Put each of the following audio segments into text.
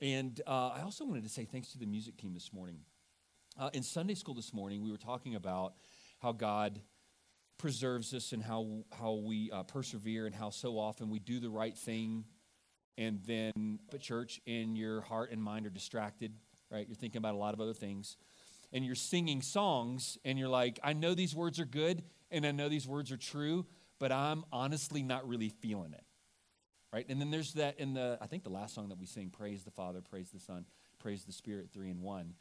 And uh, I also wanted to say thanks to the music team this morning. Uh, in Sunday school this morning, we were talking about how God preserves us and how, how we uh, persevere and how so often we do the right thing and then at church and your heart and mind are distracted, right? You're thinking about a lot of other things. And you're singing songs and you're like, I know these words are good and I know these words are true, but I'm honestly not really feeling it. Right? And then there's that in the, I think the last song that we sing, Praise the Father, Praise the Son, Praise the Spirit, three in one.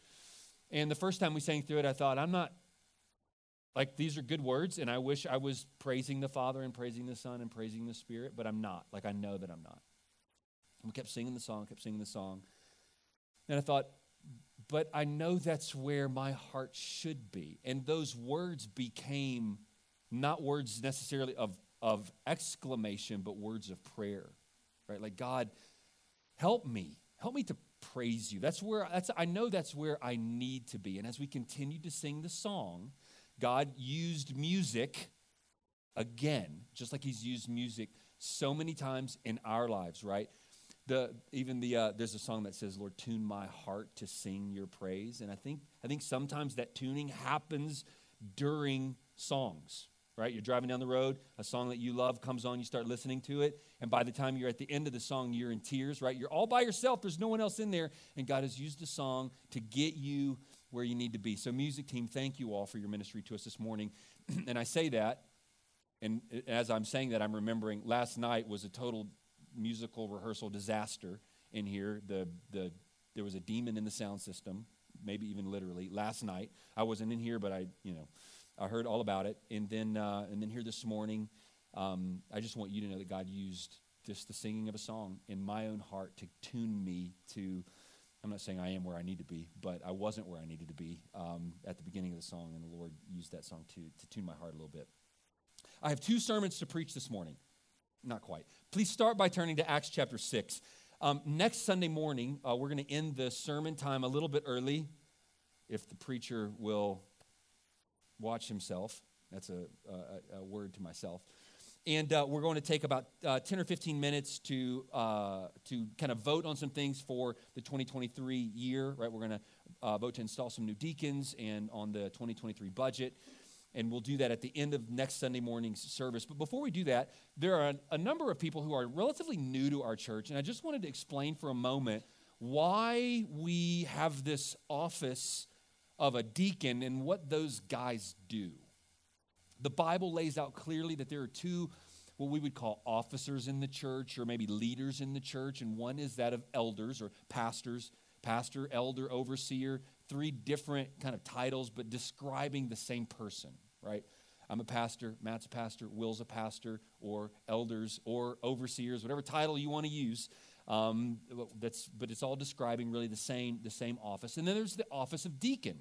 And the first time we sang through it, I thought, I'm not, like, these are good words, and I wish I was praising the Father and praising the Son and praising the Spirit, but I'm not. Like, I know that I'm not. And we kept singing the song, kept singing the song. And I thought, but I know that's where my heart should be. And those words became not words necessarily of, of exclamation, but words of prayer, right? Like, God, help me. Help me to praise you. That's where, that's, I know that's where I need to be. And as we continued to sing the song, God used music again, just like He's used music so many times in our lives, right? The, even the uh, there's a song that says lord tune my heart to sing your praise and i think i think sometimes that tuning happens during songs right? You're driving down the road, a song that you love comes on, you start listening to it, and by the time you're at the end of the song, you're in tears, right? You're all by yourself, there's no one else in there, and God has used a song to get you where you need to be. So, music team, thank you all for your ministry to us this morning. and I say that, and as I'm saying that, I'm remembering last night was a total musical rehearsal disaster in here. The, the, there was a demon in the sound system, maybe even literally, last night. I wasn't in here, but I, you know, I heard all about it. And then, uh, and then here this morning, um, I just want you to know that God used just the singing of a song in my own heart to tune me to. I'm not saying I am where I need to be, but I wasn't where I needed to be um, at the beginning of the song, and the Lord used that song to, to tune my heart a little bit. I have two sermons to preach this morning. Not quite. Please start by turning to Acts chapter 6. Um, next Sunday morning, uh, we're going to end the sermon time a little bit early if the preacher will watch himself. That's a, a, a word to myself. And uh, we're going to take about uh, 10 or 15 minutes to, uh, to kind of vote on some things for the 2023 year, right? We're going to uh, vote to install some new deacons and on the 2023 budget. And we'll do that at the end of next Sunday morning's service. But before we do that, there are a, a number of people who are relatively new to our church. And I just wanted to explain for a moment why we have this office of a deacon and what those guys do. The Bible lays out clearly that there are two, what we would call officers in the church or maybe leaders in the church, and one is that of elders or pastors, pastor, elder, overseer, three different kind of titles, but describing the same person, right? I'm a pastor, Matt's a pastor, Will's a pastor, or elders, or overseers, whatever title you want to use. Um, that's, but it's all describing really the same, the same office. And then there's the office of deacon.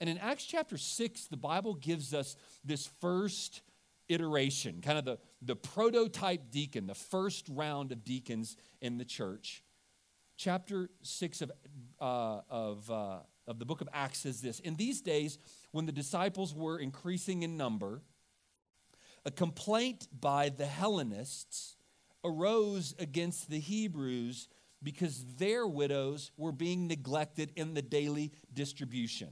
And in Acts chapter 6, the Bible gives us this first iteration, kind of the, the prototype deacon, the first round of deacons in the church. Chapter 6 of, uh, of, uh, of the book of Acts says this In these days, when the disciples were increasing in number, a complaint by the Hellenists arose against the Hebrews because their widows were being neglected in the daily distribution.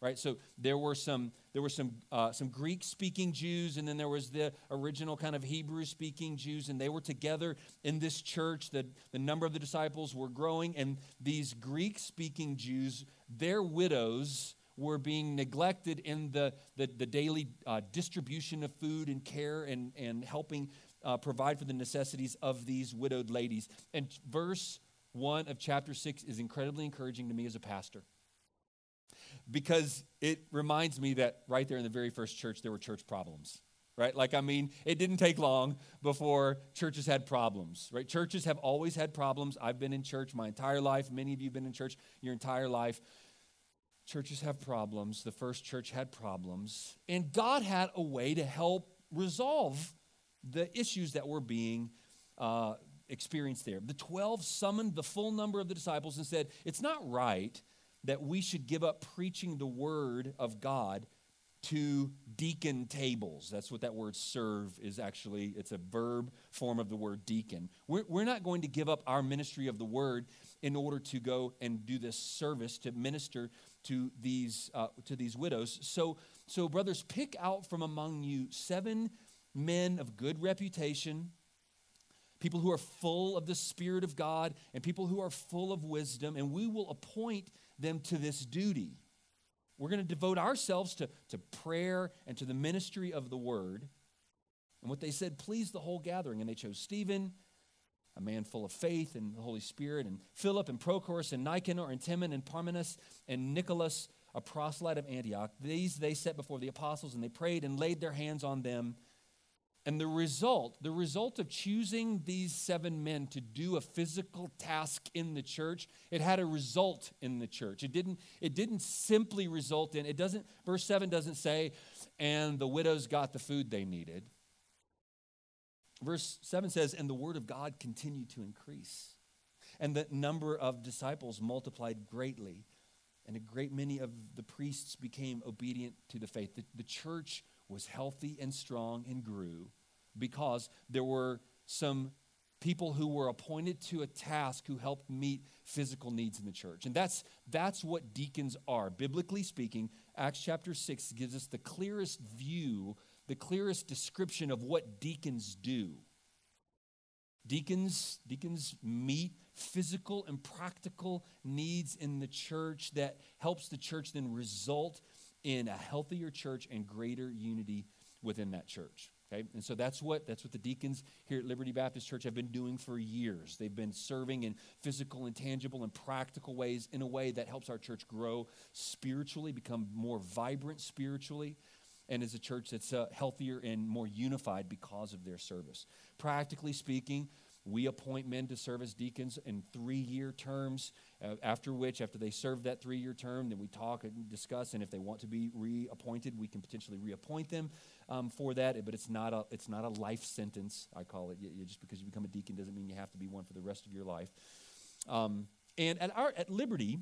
Right, so there were some there were some uh, some Greek speaking Jews, and then there was the original kind of Hebrew speaking Jews, and they were together in this church. That the number of the disciples were growing, and these Greek speaking Jews, their widows were being neglected in the the, the daily uh, distribution of food and care and and helping uh, provide for the necessities of these widowed ladies. And verse 1 of chapter 6 is incredibly encouraging to me as a pastor because it reminds me that right there in the very first church, there were church problems. Right? Like, I mean, it didn't take long before churches had problems, right? Churches have always had problems. I've been in church my entire life. Many of you have been in church your entire life. Churches have problems. The first church had problems. And God had a way to help resolve the issues that were being uh, experienced there. The 12 summoned the full number of the disciples and said, It's not right that we should give up preaching the word of God to deacon tables. That's what that word serve is actually. It's a verb form of the word deacon. We're, we're not going to give up our ministry of the word in order to go and do this service to minister to these, uh, to these widows. So, so, brothers, pick out from among you seven men of good reputation, people who are full of the Spirit of God, and people who are full of wisdom, and we will appoint them to this duty. We're going to devote ourselves to, to prayer and to the ministry of the word. And what they said pleased the whole gathering. And they chose Stephen, a man full of faith and the Holy Spirit, and Philip and Prochorus and Nicanor and Timon and Parmenas and Nicholas, a proselyte of Antioch. These they set before the apostles, and they prayed and laid their hands on them. And the result, the result of choosing these seven men to do a physical task in the church, it had a result in the church. It didn't, it didn't simply result in, it doesn't, verse 7 doesn't say, and the widows got the food they needed. Verse 7 says, and the word of God continued to increase. And the number of disciples multiplied greatly. And a great many of the priests became obedient to the faith. The, the church was healthy and strong and grew because there were some people who were appointed to a task who helped meet physical needs in the church. And that's that's what deacons are. Biblically speaking, Acts chapter 6 gives us the clearest view, the clearest description of what deacons do. Deacons deacons meet physical and practical needs in the church that helps the church then result in a healthier church and greater unity within that church. Okay? And so that's what that's what the deacons here at Liberty Baptist Church have been doing for years. They've been serving in physical and tangible and practical ways in a way that helps our church grow spiritually, become more vibrant spiritually, and as a church that's uh, healthier and more unified because of their service. Practically speaking, we appoint men to serve as deacons in three year terms, uh, after which, after they serve that three year term, then we talk and discuss. And if they want to be reappointed, we can potentially reappoint them um, for that. But it's not, a, it's not a life sentence, I call it. You, you, just because you become a deacon doesn't mean you have to be one for the rest of your life. Um, and at, our, at Liberty,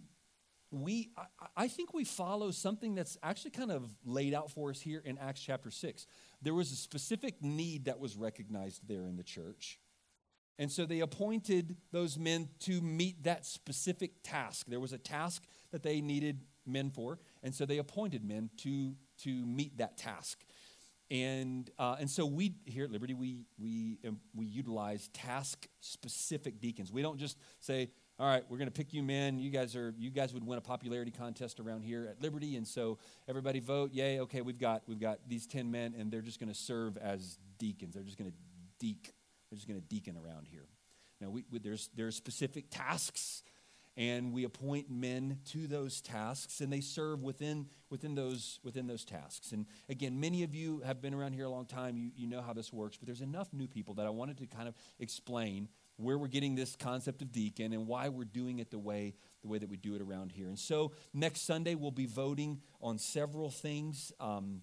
we I, I think we follow something that's actually kind of laid out for us here in Acts chapter 6. There was a specific need that was recognized there in the church. And so they appointed those men to meet that specific task. There was a task that they needed men for, and so they appointed men to, to meet that task. And, uh, and so we here at Liberty, we, we, um, we utilize task specific deacons. We don't just say, all right, we're going to pick you men. You guys are you guys would win a popularity contest around here at Liberty, and so everybody vote. Yay! Okay, we've got we've got these ten men, and they're just going to serve as deacons. They're just going to deek we're just going to deacon around here. Now, we, we, there's, there's specific tasks, and we appoint men to those tasks, and they serve within, within, those, within those tasks. And again, many of you have been around here a long time. You, you know how this works, but there's enough new people that I wanted to kind of explain where we're getting this concept of deacon and why we're doing it the way the way that we do it around here. And so next Sunday we'll be voting on several things. Um,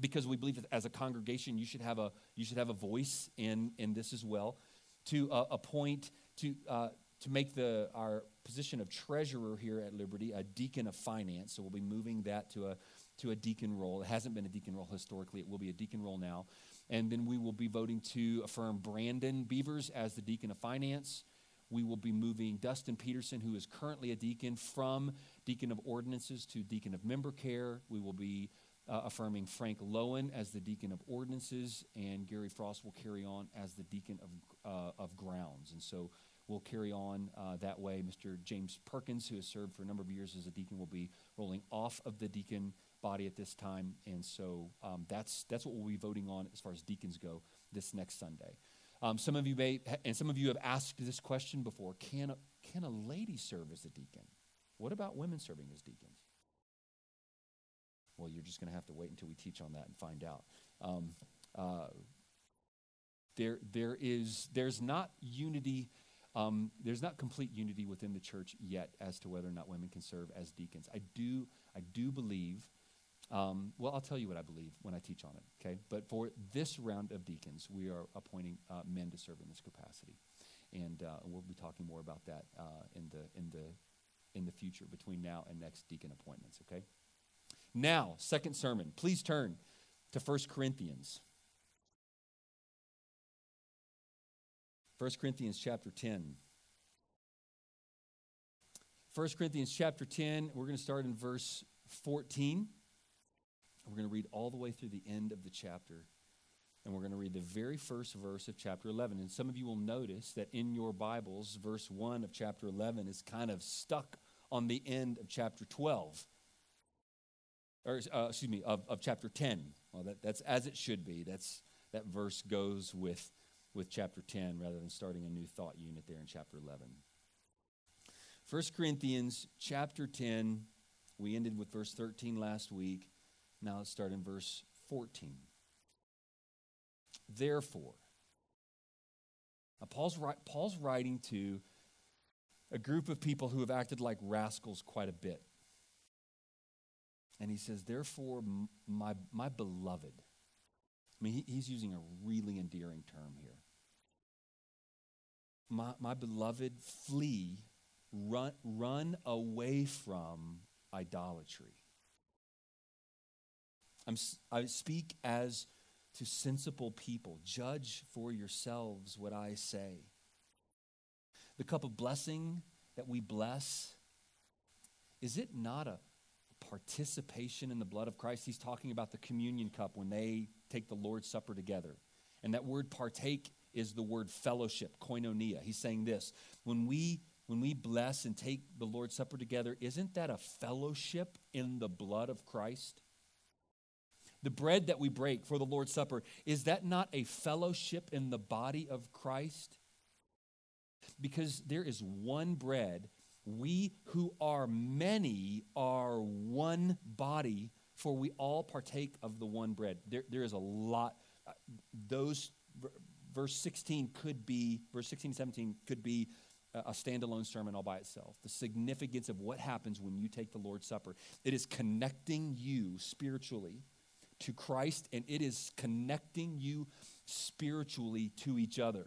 because we believe that as a congregation you should have a you should have a voice in in this as well to uh, appoint to uh, to make the our position of treasurer here at Liberty a deacon of finance. So we'll be moving that to a to a deacon role. It hasn't been a deacon role historically. It will be a deacon role now. And then we will be voting to affirm Brandon Beavers as the deacon of finance. We will be moving Dustin Peterson, who is currently a deacon, from deacon of ordinances to deacon of member care. We will be uh, affirming Frank Lowen as the deacon of ordinances, and Gary Frost will carry on as the deacon of, uh, of grounds. And so we'll carry on uh, that way. Mr. James Perkins, who has served for a number of years as a deacon, will be rolling off of the deacon body at this time. And so um, that's, that's what we'll be voting on as far as deacons go this next Sunday. Um, some of you may, and some of you have asked this question before can a, can a lady serve as a deacon? What about women serving as deacons? Well, you're just going to have to wait until we teach on that and find out. Um, uh, there, there is, there's not unity. Um, there's not complete unity within the church yet as to whether or not women can serve as deacons. I do, I do believe. Um, well, I'll tell you what I believe when I teach on it. Okay, but for this round of deacons, we are appointing uh, men to serve in this capacity, and uh, we'll be talking more about that uh, in the in the in the future between now and next deacon appointments. Okay. Now, second sermon. Please turn to 1 Corinthians. 1 Corinthians chapter 10. 1 Corinthians chapter 10, we're going to start in verse 14. We're going to read all the way through the end of the chapter. And we're going to read the very first verse of chapter 11. And some of you will notice that in your Bibles, verse 1 of chapter 11 is kind of stuck on the end of chapter 12. Or, uh, excuse me, of, of chapter 10. Well, that, that's as it should be. That's, that verse goes with, with chapter 10 rather than starting a new thought unit there in chapter 11. 1 Corinthians chapter 10, we ended with verse 13 last week. Now let's start in verse 14. Therefore, Paul's, Paul's writing to a group of people who have acted like rascals quite a bit. And he says, Therefore, my, my beloved. I mean, he, he's using a really endearing term here. My, my beloved, flee, run, run away from idolatry. I'm, I speak as to sensible people. Judge for yourselves what I say. The cup of blessing that we bless, is it not a participation in the blood of Christ? He's talking about the communion cup when they take the Lord's Supper together. And that word partake is the word fellowship, koinonia. He's saying this when we when we bless and take the Lord's Supper together, isn't that a fellowship in the blood of Christ? the bread that we break for the Lord's Supper, is that not a fellowship in the body of Christ? Because there is one bread. We who are many are one body, for we all partake of the one bread. There, there is a lot. Uh, those, verse 16 could be, verse 16 17 could be a standalone sermon all by itself. The significance of what happens when you take the Lord's Supper. It is connecting you spiritually to Christ, and it is connecting you spiritually to each other.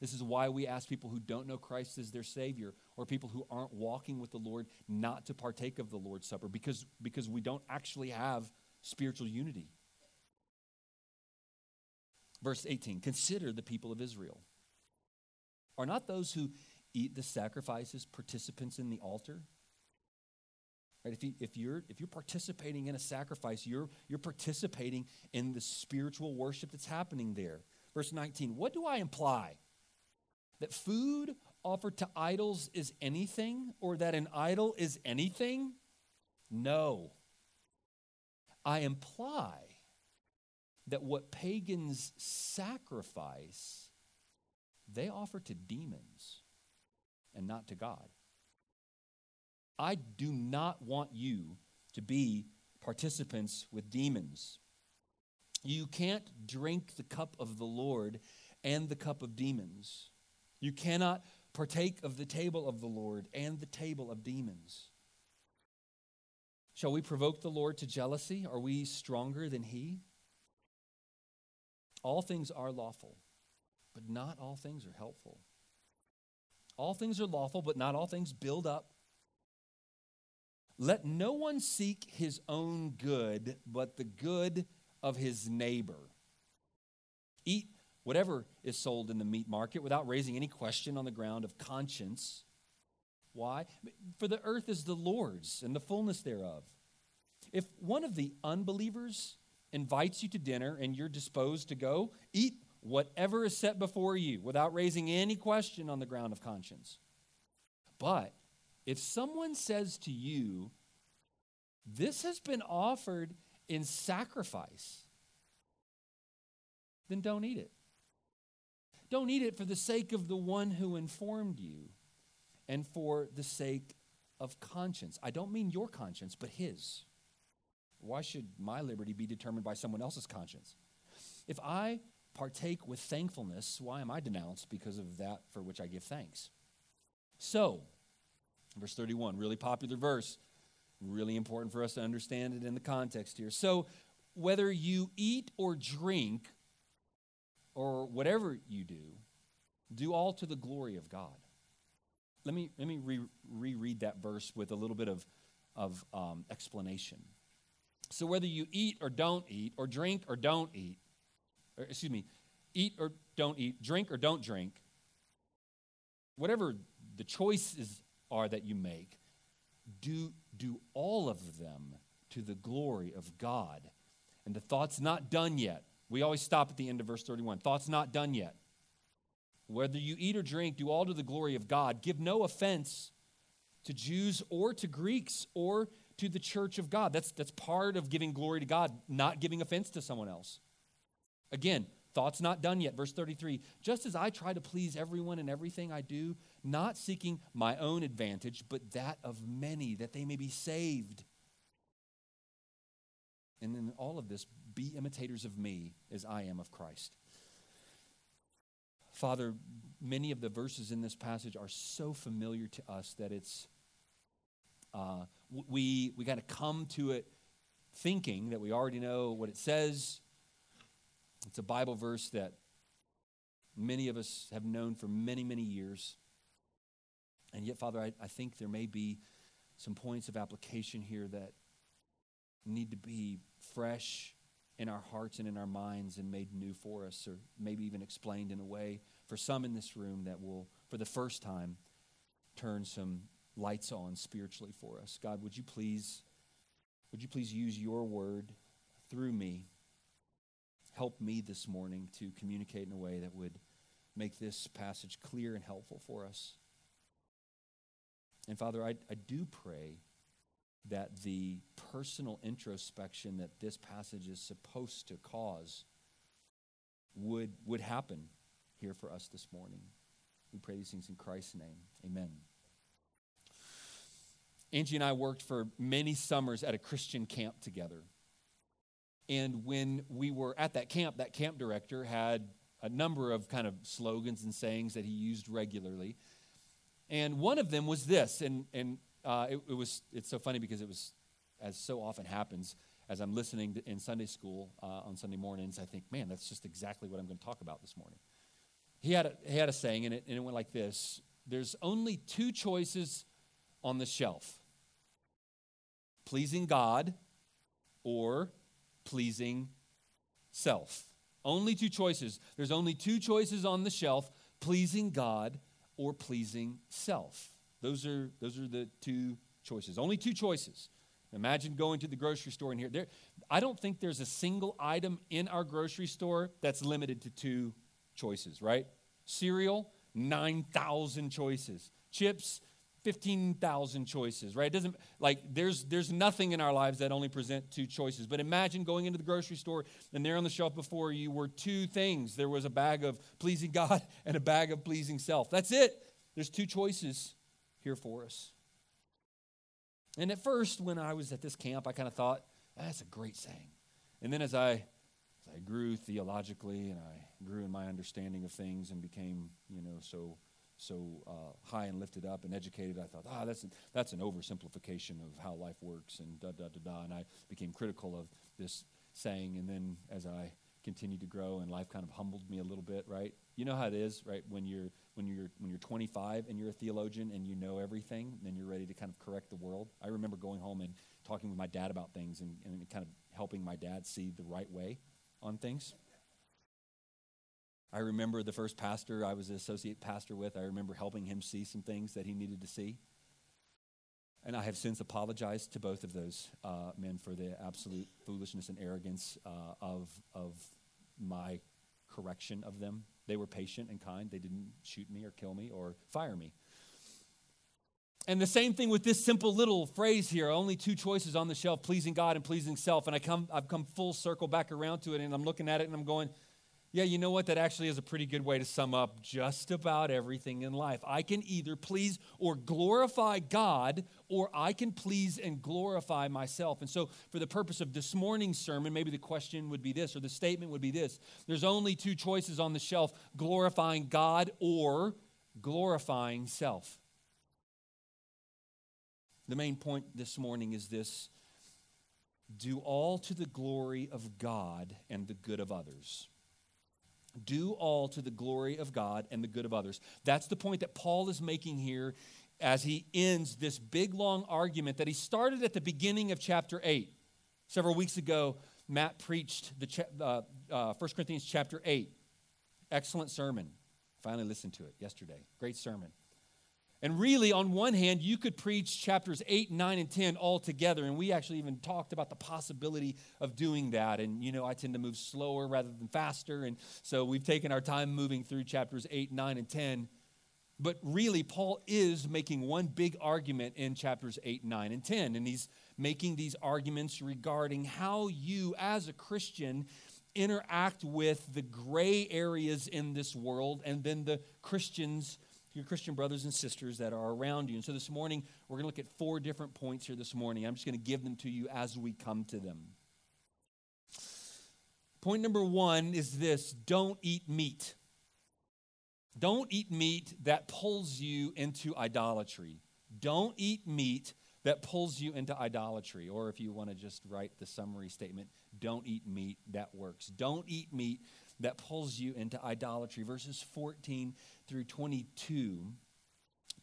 This is why we ask people who don't know Christ as their Savior or people who aren't walking with the Lord not to partake of the Lord's Supper because, because we don't actually have spiritual unity. Verse 18 Consider the people of Israel. Are not those who eat the sacrifices participants in the altar? Right? If, you, if, you're, if you're participating in a sacrifice, you're, you're participating in the spiritual worship that's happening there. Verse 19, what do I imply? That food offered to idols is anything, or that an idol is anything? No. I imply that what pagans sacrifice, they offer to demons and not to God. I do not want you to be participants with demons. You can't drink the cup of the Lord and the cup of demons. You cannot partake of the table of the Lord and the table of demons. Shall we provoke the Lord to jealousy? Are we stronger than He? All things are lawful, but not all things are helpful. All things are lawful, but not all things build up. Let no one seek his own good, but the good of his neighbor. Eat whatever is sold in the meat market without raising any question on the ground of conscience. Why? For the earth is the Lord's and the fullness thereof. If one of the unbelievers invites you to dinner and you're disposed to go, eat whatever is set before you without raising any question on the ground of conscience. But if someone says to you, This has been offered in sacrifice, then don't eat it. Don't eat it for the sake of the one who informed you and for the sake of conscience. I don't mean your conscience, but his. Why should my liberty be determined by someone else's conscience? If I partake with thankfulness, why am I denounced because of that for which I give thanks? So, Verse 31, really popular verse. Really important for us to understand it in the context here. So, whether you eat or drink, or whatever you do, do all to the glory of God. Let me, let me re- reread that verse with a little bit of of um, explanation. So whether you eat or don't eat, or drink or don't eat, or excuse me, eat or don't eat, drink or don't drink, whatever the choices are that you make, do, do all of them to the glory of God. And the thought's not done yet. We always stop at the end of verse 31. Thought's not done yet. Whether you eat or drink, do all to the glory of God. Give no offense to Jews or to Greeks or to the church of God. That's, that's part of giving glory to God, not giving offense to someone else. Again, thoughts not done yet. Verse 33 Just as I try to please everyone in everything I do, not seeking my own advantage, but that of many, that they may be saved. And in all of this, be imitators of me as I am of Christ. Father, many of the verses in this passage are so familiar to us that it's uh, we we got to come to it thinking that we already know what it says. It's a Bible verse that many of us have known for many, many years. And yet, Father, I, I think there may be some points of application here that need to be fresh in our hearts and in our minds and made new for us, or maybe even explained in a way for some in this room that will, for the first time, turn some lights on spiritually for us. God, would you please, would you please use your word through me? Help me this morning to communicate in a way that would make this passage clear and helpful for us. And Father, I, I do pray that the personal introspection that this passage is supposed to cause would, would happen here for us this morning. We pray these things in Christ's name. Amen. Angie and I worked for many summers at a Christian camp together. And when we were at that camp, that camp director had a number of kind of slogans and sayings that he used regularly. And one of them was this, and, and uh, it, it, was, it's so funny because it was, as so often happens, as I'm listening to, in Sunday school uh, on Sunday mornings, I think, man, that's just exactly what I'm going to talk about this morning. He had a, he had a saying, and it, and it went like this There's only two choices on the shelf pleasing God or pleasing self. Only two choices. There's only two choices on the shelf pleasing God or pleasing self. Those are, those are the two choices. Only two choices. Imagine going to the grocery store in here. There, I don't think there's a single item in our grocery store that's limited to two choices, right? Cereal, 9,000 choices. Chips, 15,000 choices, right? It doesn't like there's there's nothing in our lives that only present two choices. But imagine going into the grocery store and there on the shelf before you were two things. There was a bag of pleasing God and a bag of pleasing self. That's it. There's two choices here for us. And at first when I was at this camp, I kind of thought, that's a great saying. And then as I as I grew theologically and I grew in my understanding of things and became, you know, so so uh, high and lifted up and educated, I thought, ah, that's, an, that's an oversimplification of how life works and da, da, da, da. And I became critical of this saying. And then as I continued to grow and life kind of humbled me a little bit, right? You know how it is, right? When you're, when you're, when you're 25 and you're a theologian and you know everything, then you're ready to kind of correct the world. I remember going home and talking with my dad about things and, and kind of helping my dad see the right way on things. I remember the first pastor I was an associate pastor with, I remember helping him see some things that he needed to see. And I have since apologized to both of those uh, men for the absolute foolishness and arrogance uh, of, of my correction of them. They were patient and kind. They didn't shoot me or kill me or fire me. And the same thing with this simple little phrase here only two choices on the shelf pleasing God and pleasing self. And I come, I've come full circle back around to it, and I'm looking at it and I'm going, yeah, you know what? That actually is a pretty good way to sum up just about everything in life. I can either please or glorify God, or I can please and glorify myself. And so, for the purpose of this morning's sermon, maybe the question would be this, or the statement would be this there's only two choices on the shelf glorifying God or glorifying self. The main point this morning is this do all to the glory of God and the good of others. Do all to the glory of God and the good of others. That's the point that Paul is making here as he ends this big long argument that he started at the beginning of chapter 8. Several weeks ago, Matt preached the cha- uh, uh, 1 Corinthians chapter 8. Excellent sermon. Finally listened to it yesterday. Great sermon. And really, on one hand, you could preach chapters 8, 9, and 10 all together. And we actually even talked about the possibility of doing that. And, you know, I tend to move slower rather than faster. And so we've taken our time moving through chapters 8, 9, and 10. But really, Paul is making one big argument in chapters 8, 9, and 10. And he's making these arguments regarding how you, as a Christian, interact with the gray areas in this world and then the Christians, your Christian brothers and sisters that are around you. And so this morning, we're going to look at four different points here this morning. I'm just going to give them to you as we come to them. Point number one is this don't eat meat. Don't eat meat that pulls you into idolatry. Don't eat meat that pulls you into idolatry. Or if you want to just write the summary statement, don't eat meat that works. Don't eat meat that pulls you into idolatry. Verses 14 through 22,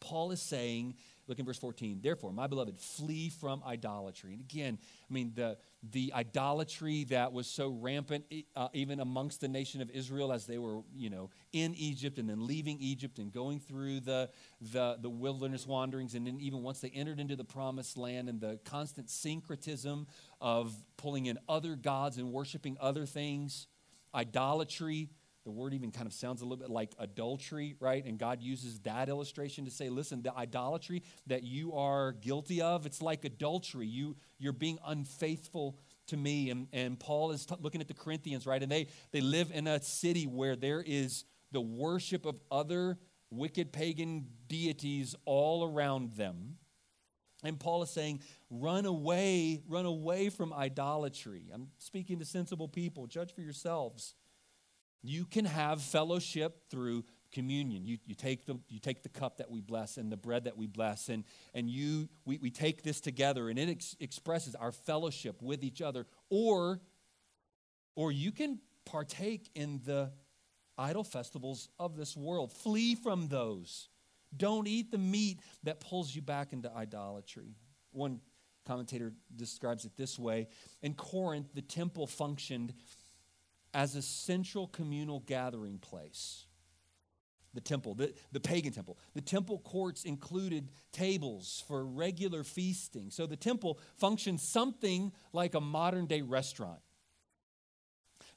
Paul is saying Look in verse 14. Therefore, my beloved, flee from idolatry. And again, I mean, the, the idolatry that was so rampant uh, even amongst the nation of Israel as they were, you know, in Egypt and then leaving Egypt and going through the, the, the wilderness wanderings. And then even once they entered into the promised land and the constant syncretism of pulling in other gods and worshiping other things, idolatry the word even kind of sounds a little bit like adultery, right? And God uses that illustration to say, listen, the idolatry that you are guilty of, it's like adultery. You, you're being unfaithful to me. And, and Paul is t- looking at the Corinthians, right? And they, they live in a city where there is the worship of other wicked pagan deities all around them. And Paul is saying, run away, run away from idolatry. I'm speaking to sensible people. Judge for yourselves. You can have fellowship through communion. You, you, take the, you take the cup that we bless and the bread that we bless, and, and you, we, we take this together, and it ex- expresses our fellowship with each other. Or, or you can partake in the idol festivals of this world. Flee from those. Don't eat the meat that pulls you back into idolatry. One commentator describes it this way In Corinth, the temple functioned as a central communal gathering place. The temple, the, the pagan temple. The temple courts included tables for regular feasting. So the temple functioned something like a modern day restaurant.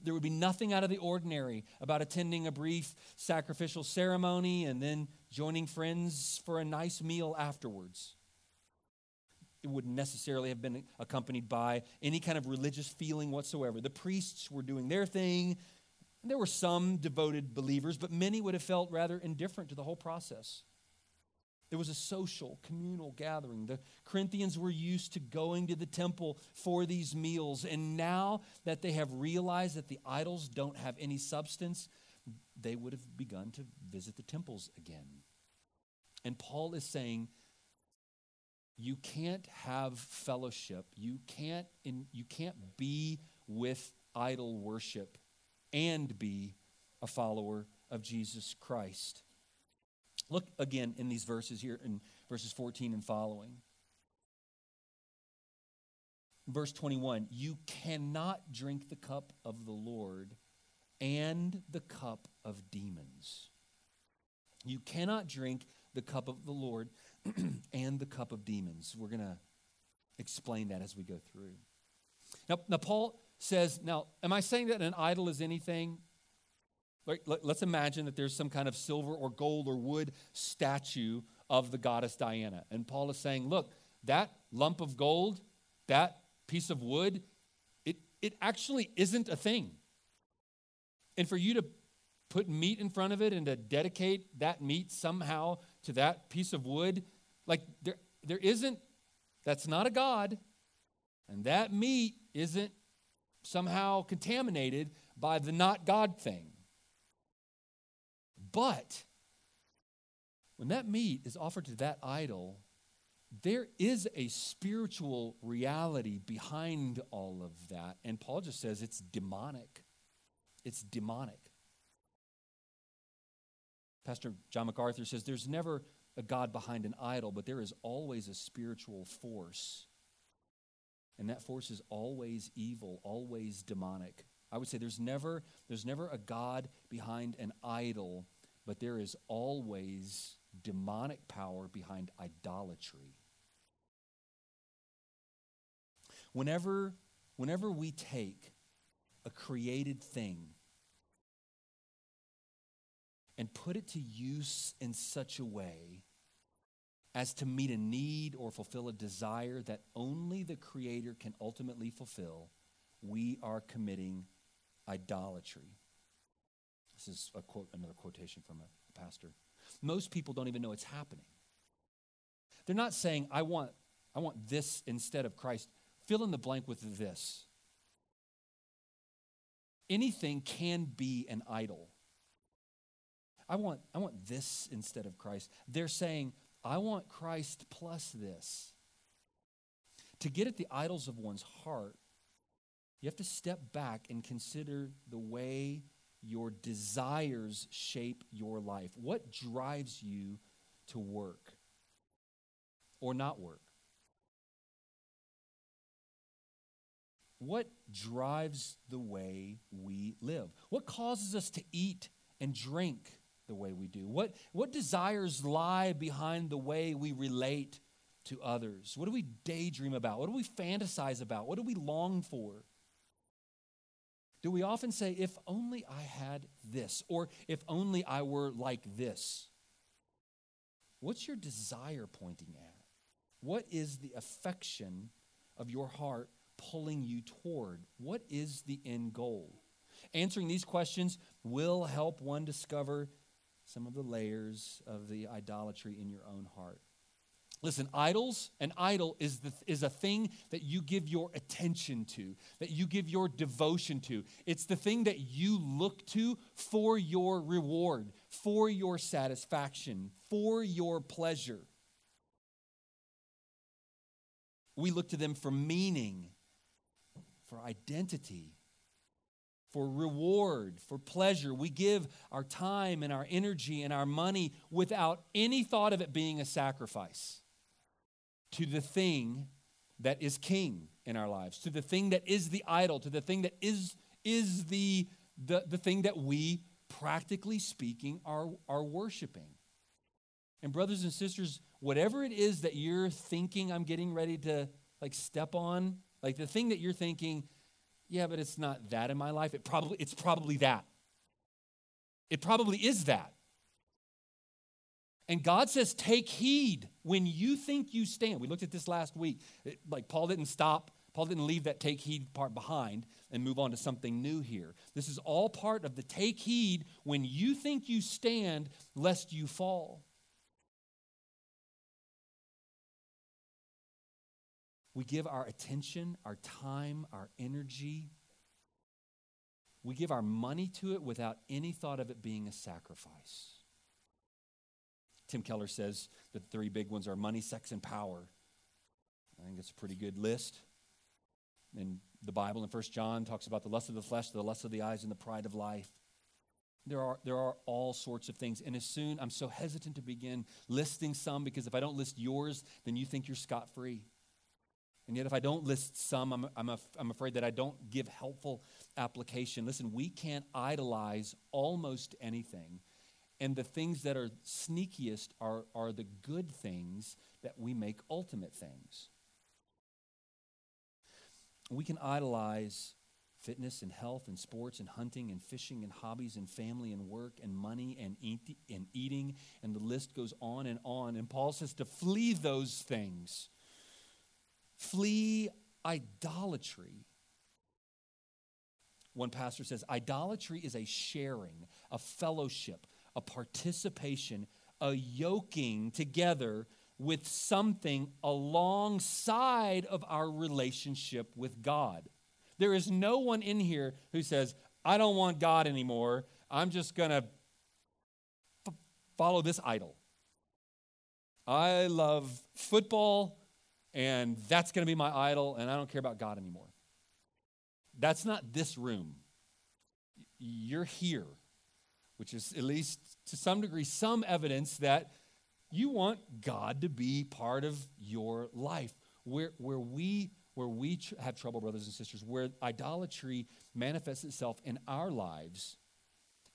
There would be nothing out of the ordinary about attending a brief sacrificial ceremony and then joining friends for a nice meal afterwards it wouldn't necessarily have been accompanied by any kind of religious feeling whatsoever. The priests were doing their thing. There were some devoted believers, but many would have felt rather indifferent to the whole process. It was a social, communal gathering. The Corinthians were used to going to the temple for these meals, and now that they have realized that the idols don't have any substance, they would have begun to visit the temples again. And Paul is saying, you can't have fellowship. You can't, in, you can't be with idol worship and be a follower of Jesus Christ. Look again in these verses here in verses 14 and following. Verse 21 You cannot drink the cup of the Lord and the cup of demons. You cannot drink the cup of the Lord and the cup of demons. We're going to explain that as we go through. Now, now, Paul says, now, am I saying that an idol is anything? Like, let's imagine that there's some kind of silver or gold or wood statue of the goddess Diana. And Paul is saying, look, that lump of gold, that piece of wood, it, it actually isn't a thing. And for you to put meat in front of it and to dedicate that meat somehow to that piece of wood, like there, there isn't, that's not a God. And that meat isn't somehow contaminated by the not God thing. But when that meat is offered to that idol, there is a spiritual reality behind all of that. And Paul just says it's demonic. It's demonic. Pastor John MacArthur says there's never a God behind an idol, but there is always a spiritual force. And that force is always evil, always demonic. I would say there's never, there's never a God behind an idol, but there is always demonic power behind idolatry. Whenever, whenever we take a created thing and put it to use in such a way as to meet a need or fulfill a desire that only the Creator can ultimately fulfill, we are committing idolatry. This is a quote, another quotation from a pastor. Most people don't even know it's happening. They're not saying, I want, I want this instead of Christ. Fill in the blank with this. Anything can be an idol. I want, I want this instead of Christ. They're saying, I want Christ plus this. To get at the idols of one's heart, you have to step back and consider the way your desires shape your life. What drives you to work or not work? What drives the way we live? What causes us to eat and drink the way we do? What, what desires lie behind the way we relate to others? What do we daydream about? What do we fantasize about? What do we long for? Do we often say, if only I had this, or if only I were like this? What's your desire pointing at? What is the affection of your heart pulling you toward? What is the end goal? Answering these questions will help one discover some of the layers of the idolatry in your own heart. Listen, idols, an idol is, the, is a thing that you give your attention to, that you give your devotion to. It's the thing that you look to for your reward, for your satisfaction, for your pleasure. We look to them for meaning, for identity, for reward, for pleasure. We give our time and our energy and our money without any thought of it being a sacrifice to the thing that is king in our lives, to the thing that is the idol, to the thing that is, is the, the, the thing that we, practically speaking, are, are worshiping. And, brothers and sisters, whatever it is that you're thinking I'm getting ready to like step on, like the thing that you're thinking, yeah, but it's not that in my life, it probably, it's probably that. It probably is that. And God says, take heed when you think you stand. We looked at this last week. It, like Paul didn't stop, Paul didn't leave that take heed part behind and move on to something new here. This is all part of the take heed when you think you stand, lest you fall. We give our attention, our time, our energy. We give our money to it without any thought of it being a sacrifice. Tim Keller says the three big ones are money, sex, and power. I think it's a pretty good list. And the Bible, in 1 John, talks about the lust of the flesh, the lust of the eyes, and the pride of life. There are, there are all sorts of things. And as soon, I'm so hesitant to begin listing some because if I don't list yours, then you think you're scot free. And yet, if I don't list some, I'm, I'm, af- I'm afraid that I don't give helpful application. Listen, we can't idolize almost anything and the things that are sneakiest are, are the good things that we make ultimate things. We can idolize fitness and health and sports and hunting and fishing and hobbies and family and work and money and, eat, and eating, and the list goes on and on. And Paul says to flee those things, flee idolatry. One pastor says idolatry is a sharing, a fellowship, a participation, a yoking together with something alongside of our relationship with God. There is no one in here who says, I don't want God anymore. I'm just going to f- follow this idol. I love football, and that's going to be my idol, and I don't care about God anymore. That's not this room. You're here which is at least to some degree some evidence that You want God to be part of your life. Where, where we, where we have trouble, brothers and sisters, where idolatry manifests itself in our lives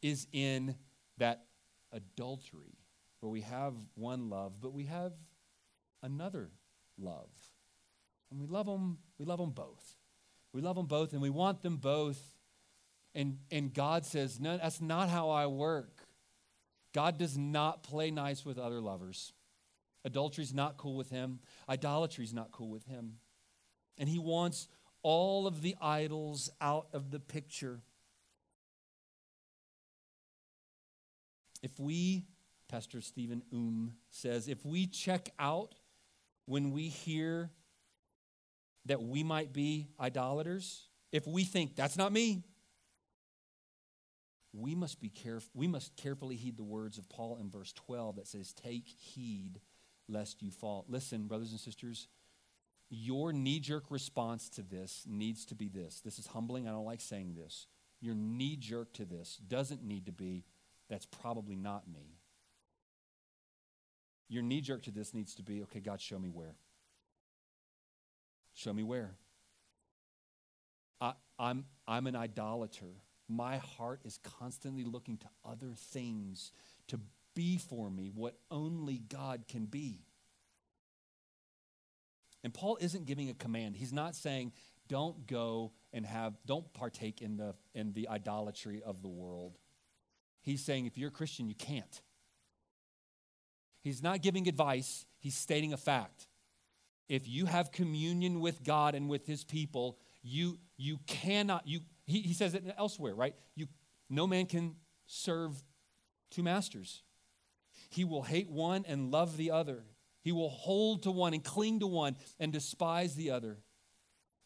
is in that adultery, where we have one love, but we have another love. And we love them, we love them both. We love them both and we want them both. And, and God says, No, that's not how I work. God does not play nice with other lovers. Adultery's not cool with him. Idolatry's not cool with him. And he wants all of the idols out of the picture. If we, Pastor Stephen Um says, if we check out when we hear that we might be idolaters, if we think that's not me, we must be careful we must carefully heed the words of Paul in verse 12 that says take heed lest you fall. Listen, brothers and sisters, your knee-jerk response to this needs to be this. This is humbling. I don't like saying this. Your knee-jerk to this doesn't need to be that's probably not me. Your knee-jerk to this needs to be okay, God, show me where. Show me where. I, I'm, I'm an idolater. My heart is constantly looking to other things to be for me what only God can be. And Paul isn't giving a command. He's not saying, don't go and have, don't partake in the, in the idolatry of the world. He's saying, if you're a Christian, you can't. He's not giving advice, he's stating a fact. If you have communion with God and with his people, you, you cannot, you, he, he says it elsewhere, right? You, no man can serve two masters. He will hate one and love the other. He will hold to one and cling to one and despise the other.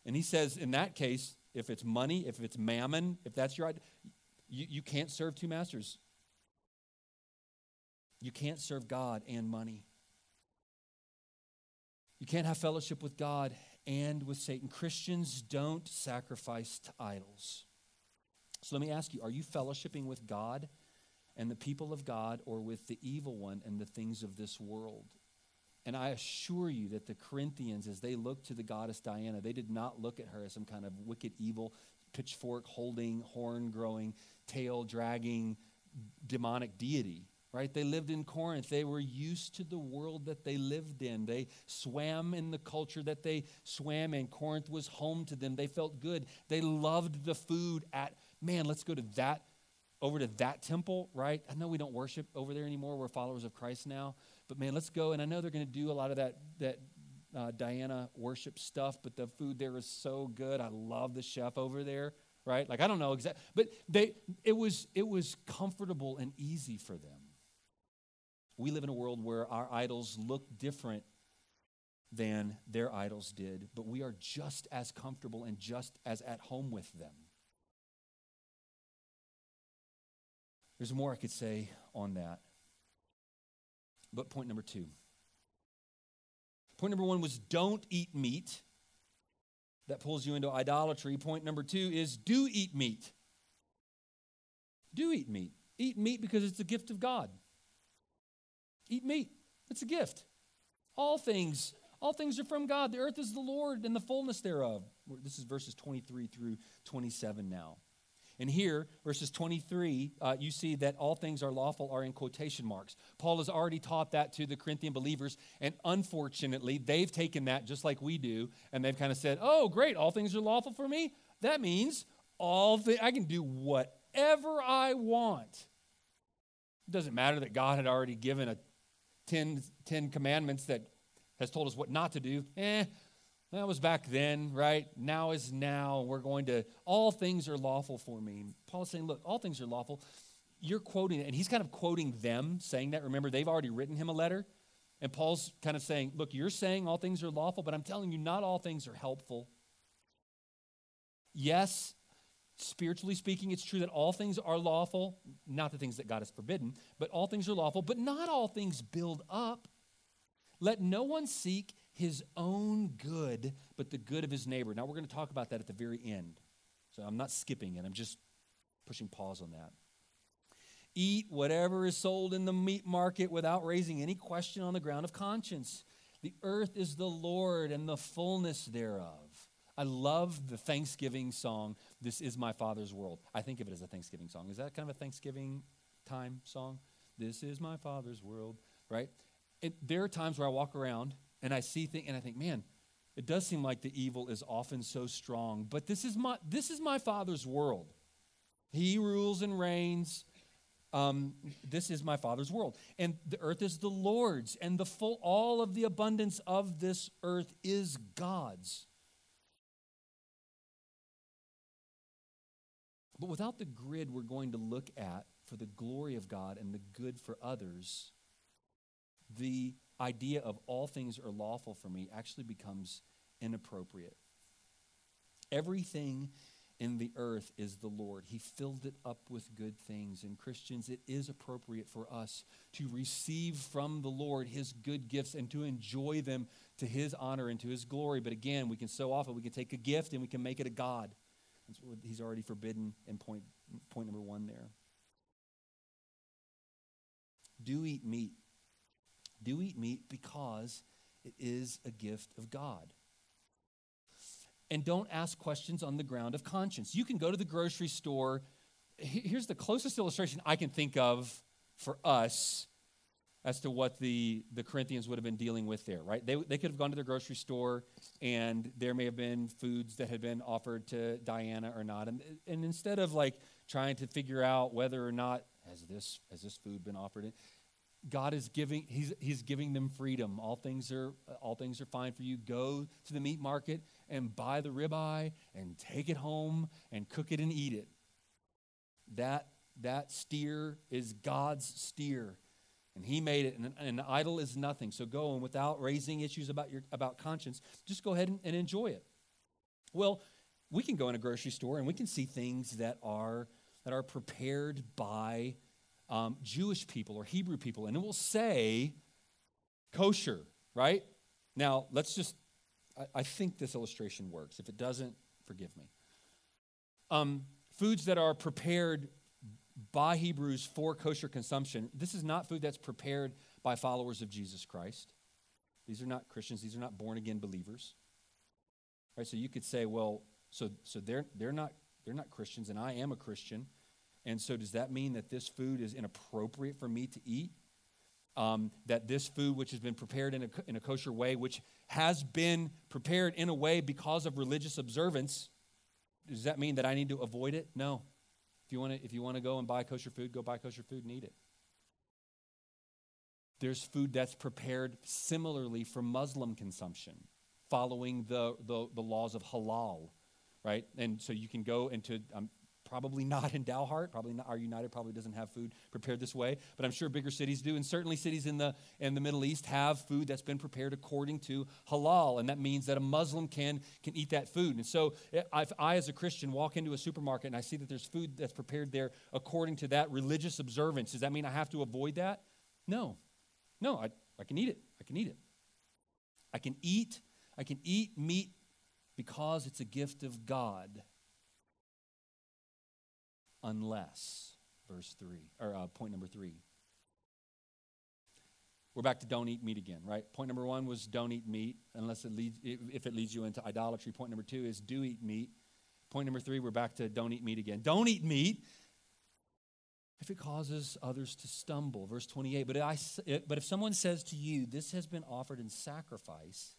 And he says, in that case, if it's money, if it's mammon, if that's your you, you can't serve two masters. You can't serve God and money. You can't have fellowship with God and with Satan. Christians don't sacrifice to idols. So let me ask you are you fellowshipping with God and the people of God or with the evil one and the things of this world? And I assure you that the Corinthians, as they looked to the goddess Diana, they did not look at her as some kind of wicked, evil, pitchfork holding, horn growing, tail dragging, demonic deity right? They lived in Corinth. They were used to the world that they lived in. They swam in the culture that they swam in. Corinth was home to them. They felt good. They loved the food at, man, let's go to that, over to that temple, right? I know we don't worship over there anymore. We're followers of Christ now. But man, let's go. And I know they're going to do a lot of that, that uh, Diana worship stuff, but the food there is so good. I love the chef over there right like i don't know exactly but they it was it was comfortable and easy for them we live in a world where our idols look different than their idols did, but we are just as comfortable and just as at home with them. There's more I could say on that. But point number two. Point number one was don't eat meat. That pulls you into idolatry. Point number two is do eat meat. Do eat meat. Eat meat because it's a gift of God. Eat meat. It's a gift. All things, all things are from God. The earth is the Lord and the fullness thereof. This is verses 23 through 27 now. And here, verses 23, uh, you see that all things are lawful are in quotation marks. Paul has already taught that to the Corinthian believers, and unfortunately, they've taken that just like we do, and they've kind of said, "Oh, great, all things are lawful for me. That means all the I can do whatever I want." It doesn't matter that God had already given a ten, ten commandments that has told us what not to do. Eh, that was back then, right? Now is now. We're going to, all things are lawful for me. Paul's saying, look, all things are lawful. You're quoting and he's kind of quoting them saying that. Remember, they've already written him a letter. And Paul's kind of saying, look, you're saying all things are lawful, but I'm telling you, not all things are helpful. Yes, spiritually speaking, it's true that all things are lawful, not the things that God has forbidden, but all things are lawful, but not all things build up. Let no one seek his own good, but the good of his neighbor. Now, we're going to talk about that at the very end. So I'm not skipping it, I'm just pushing pause on that. eat whatever is sold in the meat market without raising any question on the ground of conscience. The earth is the Lord and the fullness thereof. I love the Thanksgiving song, This is My Father's World. I think of it as a Thanksgiving song. Is that kind of a Thanksgiving time song? This is my Father's world, right? It, there are times where I walk around and I see things and I think, man, it does seem like the evil is often so strong, but this is my, this is my Father's world. He rules and reigns. Um, this is my father's world and the earth is the lord's and the full all of the abundance of this earth is god's but without the grid we're going to look at for the glory of god and the good for others the idea of all things are lawful for me actually becomes inappropriate everything in the earth is the Lord. He filled it up with good things. And Christians, it is appropriate for us to receive from the Lord his good gifts and to enjoy them to his honor and to his glory. But again, we can so often we can take a gift and we can make it a God. That's what he's already forbidden in point, point number one there. Do eat meat. Do eat meat because it is a gift of God and don't ask questions on the ground of conscience. You can go to the grocery store. Here's the closest illustration I can think of for us as to what the, the Corinthians would have been dealing with there, right? They, they could have gone to their grocery store and there may have been foods that had been offered to Diana or not. And, and instead of like trying to figure out whether or not has this, has this food been offered, God is giving, he's, he's giving them freedom. All things, are, all things are fine for you. Go to the meat market and buy the ribeye and take it home and cook it and eat it. That, that steer is God's steer. And he made it, and an idol is nothing. So go and without raising issues about, your, about conscience, just go ahead and, and enjoy it. Well, we can go in a grocery store and we can see things that are, that are prepared by um, Jewish people or Hebrew people, and it will say kosher, right? Now, let's just, I, I think this illustration works. If it doesn't, forgive me. Um, foods that are prepared by Hebrews for kosher consumption, this is not food that's prepared by followers of Jesus Christ. These are not Christians, these are not born again believers. Right? So you could say, well, so, so they're, they're, not, they're not Christians, and I am a Christian. And so, does that mean that this food is inappropriate for me to eat? Um, that this food, which has been prepared in a, in a kosher way, which has been prepared in a way because of religious observance, does that mean that I need to avoid it? No. If you want to, if you want to go and buy kosher food, go buy kosher food and eat it. There's food that's prepared similarly for Muslim consumption, following the, the, the laws of halal, right? And so you can go into, um, Probably not in Dalhart. Probably not. Our United probably doesn't have food prepared this way, but I'm sure bigger cities do, and certainly cities in the in the Middle East have food that's been prepared according to halal, and that means that a Muslim can can eat that food. And so, eh, if I, as a Christian, walk into a supermarket and I see that there's food that's prepared there according to that religious observance, does that mean I have to avoid that? No, no. I I can eat it. I can eat it. I can eat. I can eat meat because it's a gift of God unless, verse 3, or uh, point number 3. We're back to don't eat meat again, right? Point number one was don't eat meat unless it leads, if it leads you into idolatry. Point number two is do eat meat. Point number three, we're back to don't eat meat again. Don't eat meat if it causes others to stumble. Verse 28. But, I, but if someone says to you, This has been offered in sacrifice,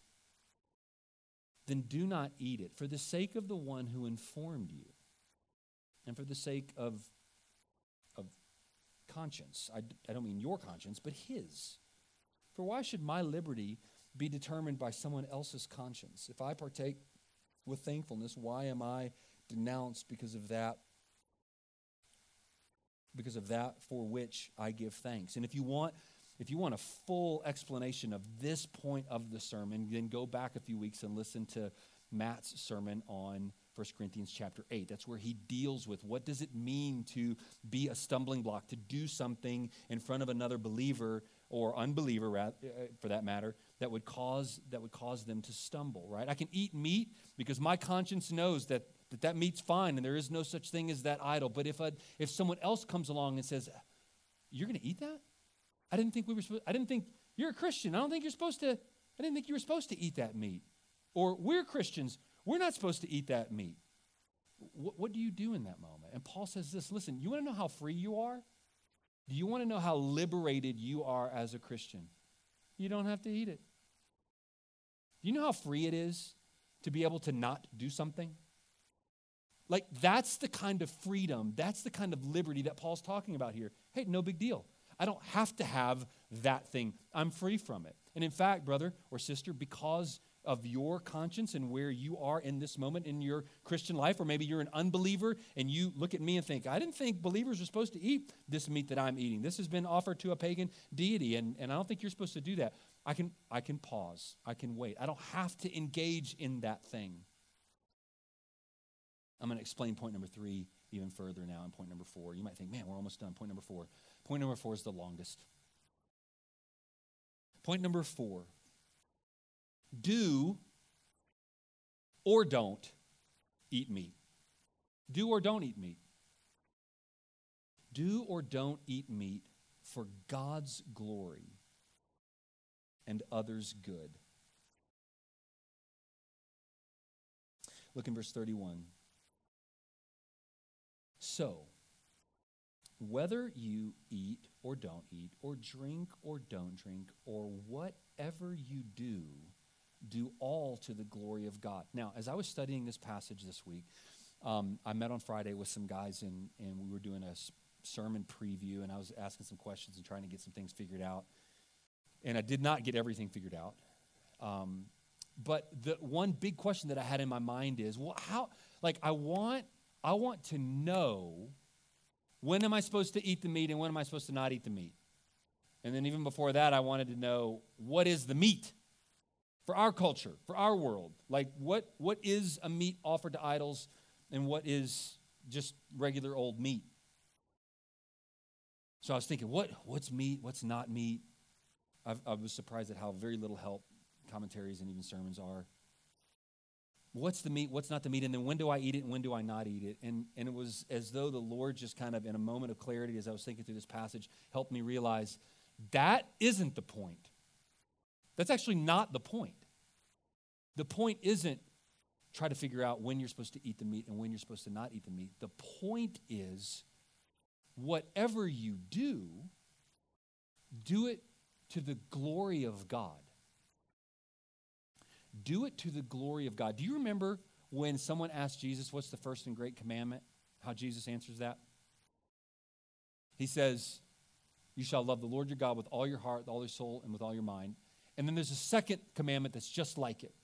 then do not eat it for the sake of the one who informed you and for the sake of, of conscience. I, I don't mean your conscience, but his. For why should my liberty be determined by someone else's conscience? If I partake with thankfulness, why am I denounced because of that? Because of that for which I give thanks. And if you want if you want a full explanation of this point of the sermon, then go back a few weeks and listen to Matt's sermon on 1 Corinthians chapter 8. That's where he deals with what does it mean to be a stumbling block, to do something in front of another believer or unbeliever uh, for that matter that would cause that would cause them to stumble, right? I can eat meat because my conscience knows that that, that meat's fine and there is no such thing as that idol. But if a, if someone else comes along and says, You're going to eat that? I didn't think we were supposed I didn't think you're a Christian. I don't think you're supposed to I didn't think you were supposed to eat that meat. Or we're Christians. We're not supposed to eat that meat. What, what do you do in that moment? And Paul says this listen, you want to know how free you are? Do you want to know how liberated you are as a Christian? You don't have to eat it. Do you know how free it is to be able to not do something? Like, that's the kind of freedom, that's the kind of liberty that Paul's talking about here. Hey, no big deal. I don't have to have that thing. I'm free from it. And in fact, brother or sister, because of your conscience and where you are in this moment in your Christian life, or maybe you're an unbeliever and you look at me and think, I didn't think believers were supposed to eat this meat that I'm eating. This has been offered to a pagan deity, and, and I don't think you're supposed to do that. I can, I can pause. I can wait. I don't have to engage in that thing. I'm going to explain point number three even further now in point number four. You might think, man, we're almost done. Point number four. Point number four is the longest. Point number four do or don't eat meat. Do or don't eat meat. Do or don't eat meat for God's glory and others' good. Look in verse 31. So, whether you eat or don't eat, or drink or don't drink, or whatever you do, do all to the glory of God. Now, as I was studying this passage this week, um, I met on Friday with some guys, and, and we were doing a sermon preview, and I was asking some questions and trying to get some things figured out. And I did not get everything figured out. Um, but the one big question that I had in my mind is, well, how, like, I want, I want to know when am I supposed to eat the meat and when am I supposed to not eat the meat? And then even before that, I wanted to know what is the meat? For our culture, for our world. Like, what, what is a meat offered to idols and what is just regular old meat? So I was thinking, what, what's meat? What's not meat? I've, i was surprised at how very little help commentaries and even sermons are. What's the meat? What's not the meat? And then when do I eat it and when do I not eat it? And, and it was as though the Lord just kind of, in a moment of clarity, as I was thinking through this passage, helped me realize that isn't the point. That's actually not the point. The point isn't try to figure out when you're supposed to eat the meat and when you're supposed to not eat the meat. The point is whatever you do, do it to the glory of God. Do it to the glory of God. Do you remember when someone asked Jesus, What's the first and great commandment? How Jesus answers that? He says, You shall love the Lord your God with all your heart, with all your soul, and with all your mind. And then there's a second commandment that's just like it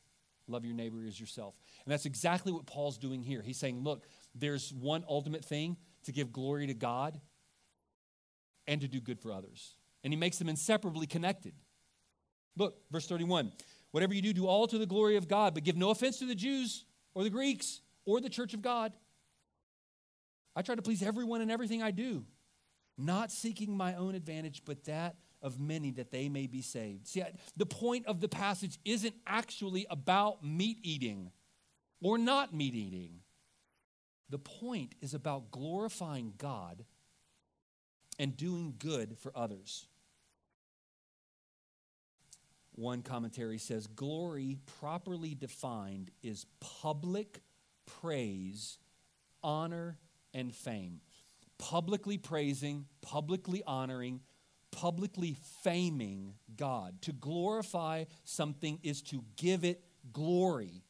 love your neighbor as yourself. And that's exactly what Paul's doing here. He's saying, look, there's one ultimate thing to give glory to God and to do good for others. And he makes them inseparably connected. Look, verse 31 whatever you do, do all to the glory of God, but give no offense to the Jews or the Greeks or the church of God. I try to please everyone in everything I do, not seeking my own advantage, but that of many that they may be saved. See, the point of the passage isn't actually about meat eating or not meat eating. The point is about glorifying God and doing good for others. One commentary says glory, properly defined, is public praise, honor, and fame. Publicly praising, publicly honoring, publicly faming God. To glorify something is to give it glory.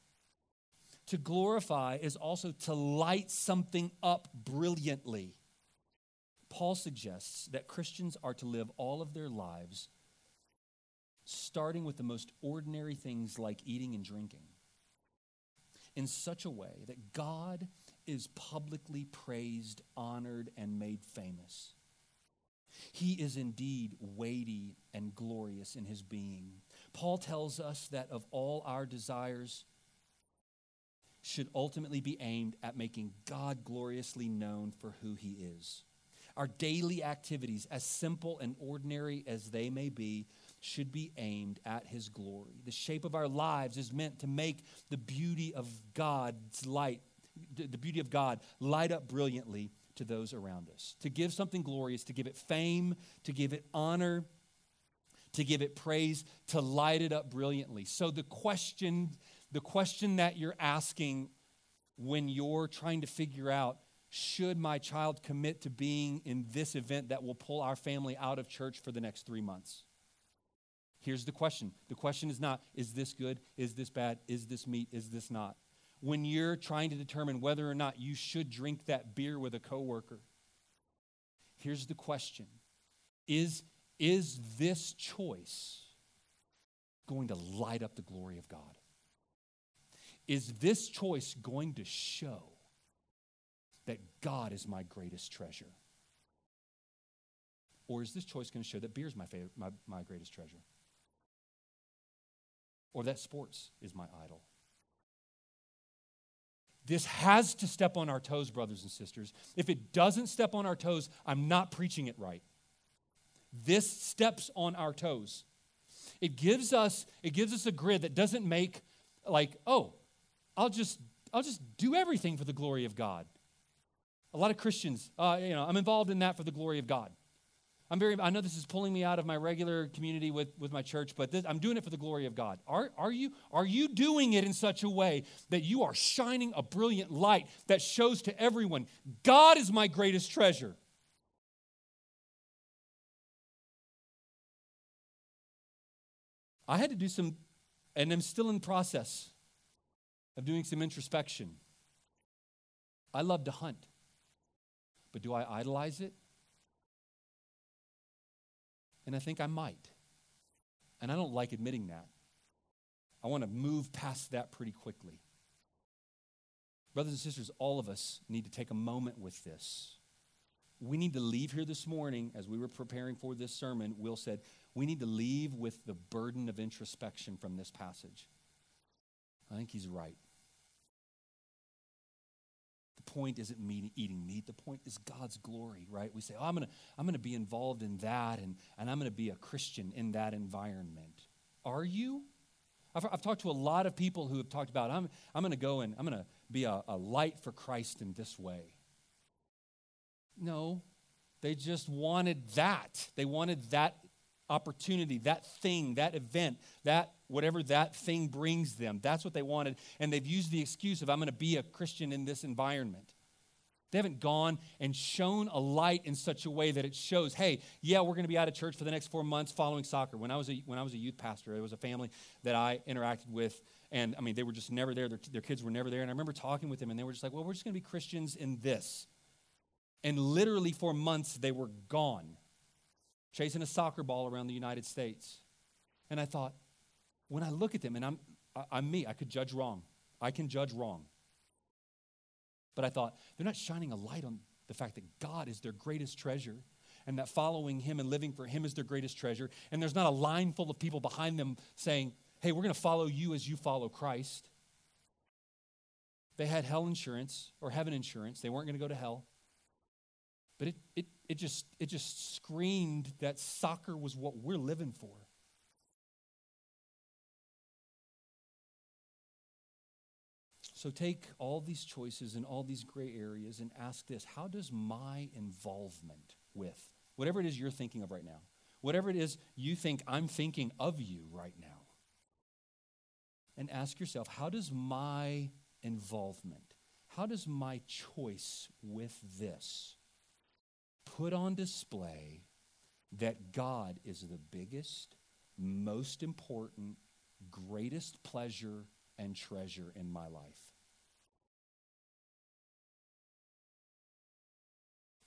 To glorify is also to light something up brilliantly. Paul suggests that Christians are to live all of their lives starting with the most ordinary things like eating and drinking in such a way that God is publicly praised, honored, and made famous. He is indeed weighty and glorious in his being. Paul tells us that of all our desires, should ultimately be aimed at making God gloriously known for who he is. Our daily activities, as simple and ordinary as they may be, should be aimed at his glory. The shape of our lives is meant to make the beauty of God's light, the beauty of God light up brilliantly to those around us. To give something glorious, to give it fame, to give it honor, to give it praise, to light it up brilliantly. So the question, the question that you're asking when you're trying to figure out should my child commit to being in this event that will pull our family out of church for the next 3 months? Here's the question. The question is not is this good? Is this bad? Is this meat? Is this not? When you're trying to determine whether or not you should drink that beer with a coworker, here's the question. Is is this choice going to light up the glory of God? Is this choice going to show that God is my greatest treasure? Or is this choice going to show that beer is my, favorite, my, my greatest treasure? Or that sports is my idol? This has to step on our toes, brothers and sisters. If it doesn't step on our toes, I'm not preaching it right. This steps on our toes. It gives us it gives us a grid that doesn't make like, oh, I'll just I'll just do everything for the glory of God. A lot of Christians, uh, you know, I'm involved in that for the glory of God. I'm very, I know this is pulling me out of my regular community with, with my church, but this, I'm doing it for the glory of God. Are, are, you, are you doing it in such a way that you are shining a brilliant light that shows to everyone, God is my greatest treasure? I had to do some, and I'm still in process of doing some introspection. I love to hunt, but do I idolize it? And I think I might. And I don't like admitting that. I want to move past that pretty quickly. Brothers and sisters, all of us need to take a moment with this. We need to leave here this morning, as we were preparing for this sermon, Will said, we need to leave with the burden of introspection from this passage. I think he's right point isn't meat, eating meat. The point is God's glory, right? We say, oh, I'm going to I'm to be involved in that and, and I'm going to be a Christian in that environment. Are you? I've, I've talked to a lot of people who have talked about, I'm, I'm going to go and I'm going to be a, a light for Christ in this way. No, they just wanted that. They wanted that opportunity, that thing, that event, that whatever that thing brings them. That's what they wanted. And they've used the excuse of, I'm going to be a Christian in this environment. They haven't gone and shown a light in such a way that it shows, hey, yeah, we're going to be out of church for the next four months following soccer. When I was a, when I was a youth pastor, there was a family that I interacted with, and I mean, they were just never there. Their, their kids were never there. And I remember talking with them, and they were just like, well, we're just going to be Christians in this. And literally for months, they were gone chasing a soccer ball around the United States. And I thought, when I look at them, and I'm, I'm me, I could judge wrong. I can judge wrong. But I thought, they're not shining a light on the fact that God is their greatest treasure and that following Him and living for Him is their greatest treasure. And there's not a line full of people behind them saying, hey, we're going to follow you as you follow Christ. They had hell insurance or heaven insurance. They weren't going to go to hell. But it, it, it, just, it just screamed that soccer was what we're living for. So take all these choices and all these gray areas and ask this how does my involvement with whatever it is you're thinking of right now, whatever it is you think I'm thinking of you right now, and ask yourself how does my involvement, how does my choice with this put on display that God is the biggest, most important, greatest pleasure and treasure in my life.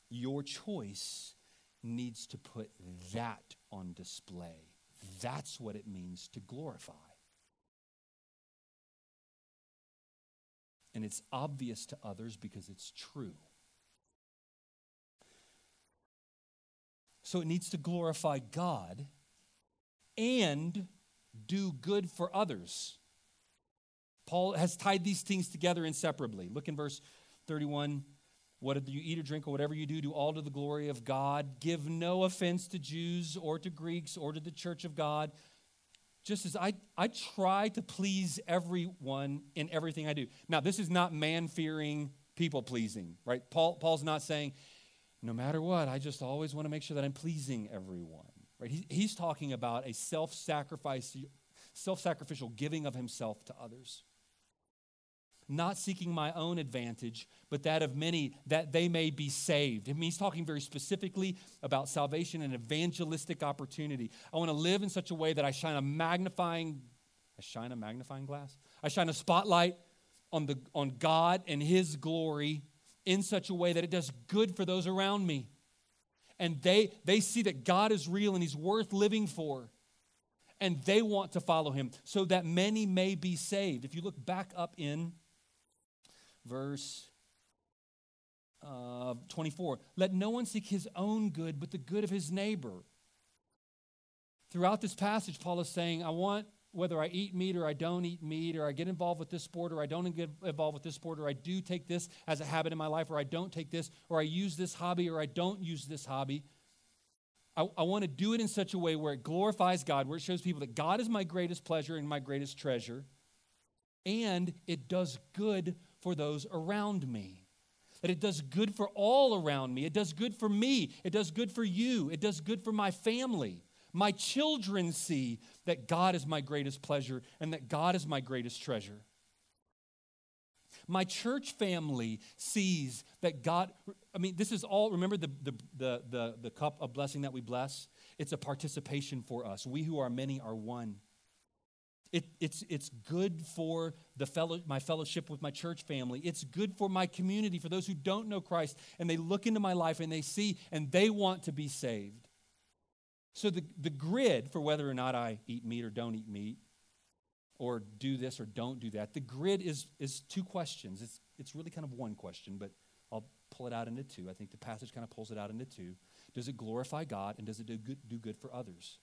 Your choice needs to put that on display. That's what it means to glorify. And it's obvious to others because it's true. So it needs to glorify God and do good for others. Paul has tied these things together inseparably. Look in verse 31. Whether you eat or drink or whatever you do, do all to the glory of God. Give no offense to Jews or to Greeks or to the church of God. Just as I, I try to please everyone in everything I do. Now, this is not man fearing people pleasing, right? Paul, Paul's not saying, no matter what, I just always want to make sure that I'm pleasing everyone, right? He, he's talking about a self sacrifice, self sacrificial giving of himself to others. Not seeking my own advantage, but that of many, that they may be saved. I mean, he's talking very specifically about salvation and evangelistic opportunity. I want to live in such a way that I shine a magnifying, I shine a magnifying glass. I shine a spotlight on, the, on God and His glory in such a way that it does good for those around me. And they, they see that God is real and He's worth living for. And they want to follow Him so that many may be saved. If you look back up in verse uh, 24, let no one seek his own good, but the good of his neighbor. Throughout this passage, Paul is saying, I want whether I eat meat or I don't eat meat, or I get involved with this sport or I don't get involved with this sport, or I do take this as a habit in my life, or I don't take this, or I use this hobby or I don't use this hobby. I, I want to do it in such a way where it glorifies God, where it shows people that God is my greatest pleasure and my greatest treasure, and it does good for those around me. That it does good for all around me. It does good for me. It does good for you. It does good for my family. My children see that God is my greatest pleasure and that God is my greatest treasure. My church family sees that God, I mean, this is all, remember the, the, the, the, the cup of blessing that we bless? It's a participation for us. We who are many are one. It, it's, it's good for the fellow, my fellowship with my church family. It's good for my community, for those who don't know Christ, and they look into my life and they see and they want to be saved. So the, the grid for whether or not I eat meat or don't eat meat, or do this or don't do that, the grid is, is two questions. It's, it's really kind of one question, but I'll pull it out into two. I think the passage kind of pulls it out into two. Does it glorify God and does it do good, do good for others?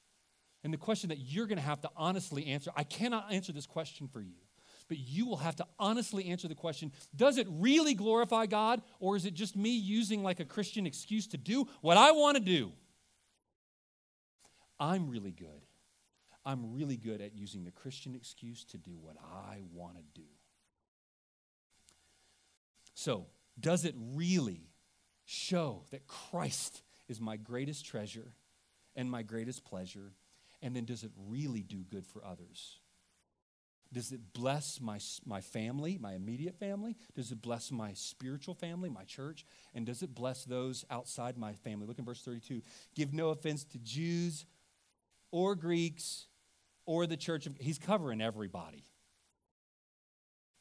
And the question that you're going to have to honestly answer, I cannot answer this question for you, but you will have to honestly answer the question Does it really glorify God, or is it just me using like a Christian excuse to do what I want to do? I'm really good. I'm really good at using the Christian excuse to do what I want to do. So, does it really show that Christ is my greatest treasure and my greatest pleasure? And then, does it really do good for others? Does it bless my, my family, my immediate family? Does it bless my spiritual family, my church? And does it bless those outside my family? Look in verse 32. Give no offense to Jews or Greeks or the church of he's covering everybody.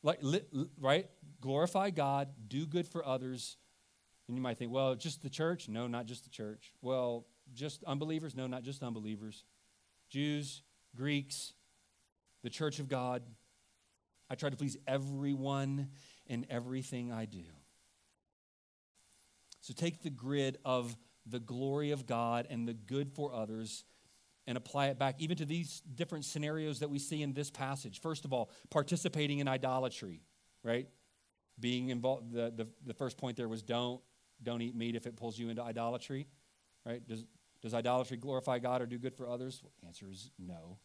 Like right? Glorify God, do good for others. And you might think, well, just the church? No, not just the church. Well, just unbelievers? No, not just unbelievers. Jews, Greeks, the church of God. I try to please everyone in everything I do. So take the grid of the glory of God and the good for others and apply it back even to these different scenarios that we see in this passage. First of all, participating in idolatry, right? Being involved, the, the, the first point there was don't, don't eat meat if it pulls you into idolatry, right? Does, does idolatry glorify God or do good for others? The answer is no.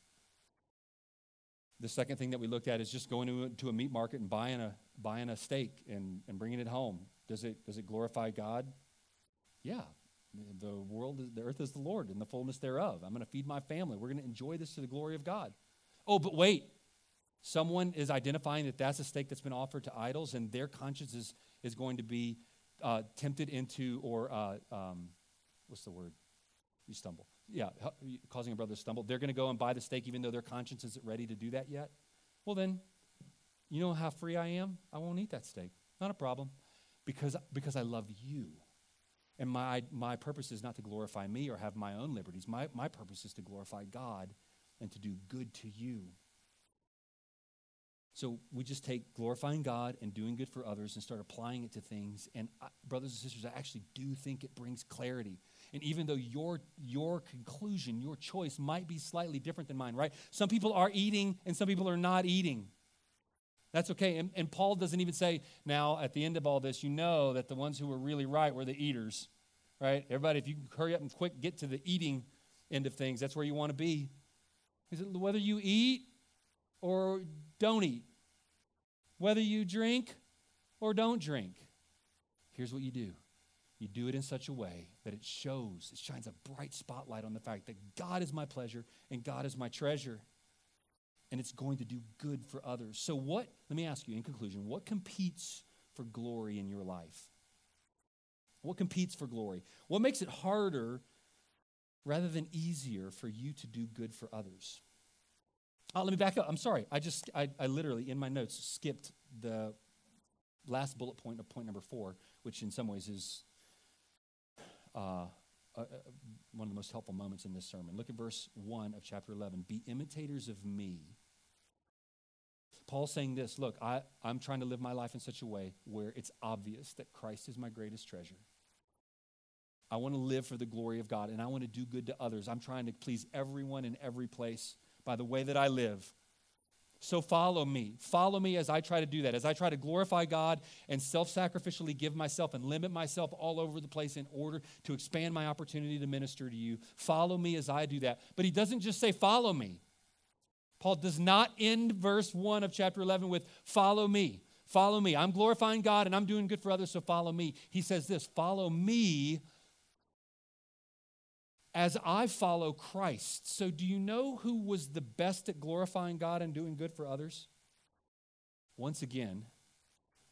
The second thing that we looked at is just going to, to a meat market and buying a, buying a steak and, and bringing it home. Does it, does it glorify God? Yeah, the world, the earth is the Lord and the fullness thereof. I'm going to feed my family. We're going to enjoy this to the glory of God. Oh, but wait. Someone is identifying that that's a steak that's been offered to idols, and their conscience is, is going to be uh, tempted into, or uh, um, what's the word? You stumble. Yeah, causing a brother to stumble. They're going to go and buy the steak even though their conscience isn't ready to do that yet. Well, then, you know how free I am? I won't eat that steak. Not a problem. Because, because I love you. And my, my purpose is not to glorify me or have my own liberties. My, my purpose is to glorify God and to do good to you. So we just take glorifying God and doing good for others and start applying it to things. And I, brothers and sisters, I actually do think it brings clarity. And even though your, your conclusion, your choice might be slightly different than mine, right? Some people are eating and some people are not eating. That's okay. And, and, Paul doesn't even say, now at the end of all this, you know that the ones who were really right were the eaters, right? Everybody, if you can hurry up and quick get to the eating end of things, that's where you want to be. He said, whether you eat or don't eat, whether you drink or don't drink. here's what you do you do it in such a way that it shows, it shines a bright spotlight on the fact that God is my pleasure and God is my treasure. And it's going to do good for others. So, what, let me ask you in conclusion, what competes for glory in your life? What competes for glory? What makes it harder rather than easier for you to do good for others? Oh, let me back up. I'm sorry. I just, I, I literally, in my notes, skipped the last bullet point of point number four, which in some ways is uh, uh, one of the most helpful moments in this sermon. Look at verse 1 of chapter 11. Be imitators of me. Paul's saying this look, I, I'm trying to live my life in such a way where it's obvious that Christ is my greatest treasure. I want to live for the glory of God and I want to do good to others. I'm trying to please everyone in every place by the way that I live. So follow me. Follow me as I try to do that, as I try to glorify God and self sacrificially give myself and limit myself all over the place in order to expand my opportunity to minister to you. Follow me as I do that. But he doesn't just say, Follow me. Paul does not end verse 1 of chapter 11 with, Follow me. Follow me. I'm glorifying God and I'm doing good for others, so follow me. He says this Follow me as I follow Christ. So, do you know who was the best at glorifying God and doing good for others? Once again,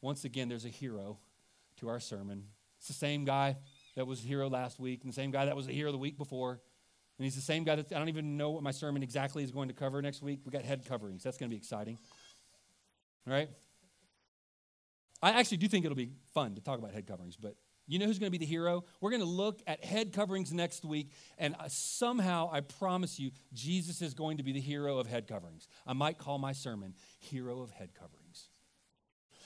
once again, there's a hero to our sermon. It's the same guy that was a hero last week, and the same guy that was a hero the week before. And he's the same guy that I don't even know what my sermon exactly is going to cover next week. We got head coverings. That's going to be exciting. All right? I actually do think it'll be fun to talk about head coverings, but you know who's going to be the hero? We're going to look at head coverings next week, and uh, somehow, I promise you, Jesus is going to be the hero of head coverings. I might call my sermon Hero of Head Coverings.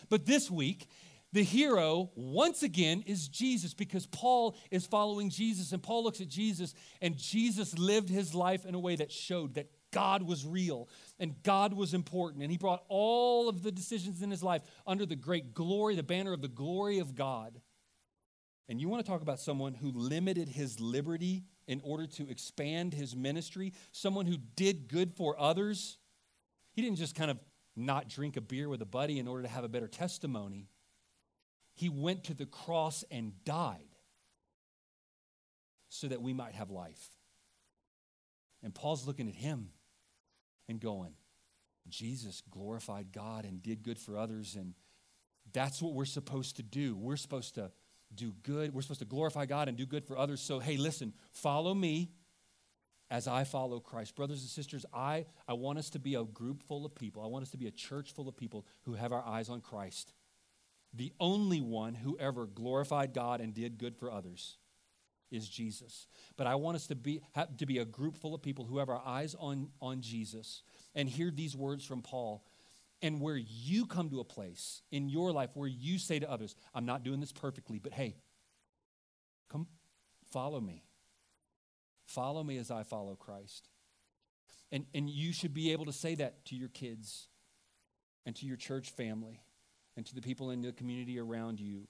But this week, the hero, once again, is Jesus because Paul is following Jesus, and Paul looks at Jesus, and Jesus lived his life in a way that showed that God was real and God was important. And he brought all of the decisions in his life under the great glory, the banner of the glory of God. And you want to talk about someone who limited his liberty in order to expand his ministry, someone who did good for others. He didn't just kind of not drink a beer with a buddy in order to have a better testimony. He went to the cross and died so that we might have life. And Paul's looking at him and going, Jesus glorified God and did good for others. And that's what we're supposed to do. We're supposed to do good. We're supposed to glorify God and do good for others. So, hey, listen, follow me as I follow Christ. Brothers and sisters, I, I want us to be a group full of people. I want us to be a church full of people who have our eyes on Christ, the only one who ever glorified God and did good for others is Jesus. But I want us to be, have, to be a group full of people who have our eyes on, on Jesus and hear these words from Paul and where you come to a place in your life where you say to others, I'm not doing this perfectly, but hey, come follow me. Follow me as I follow Christ. And, and you should be able to say that to your kids and to your church family and to the people in the community around you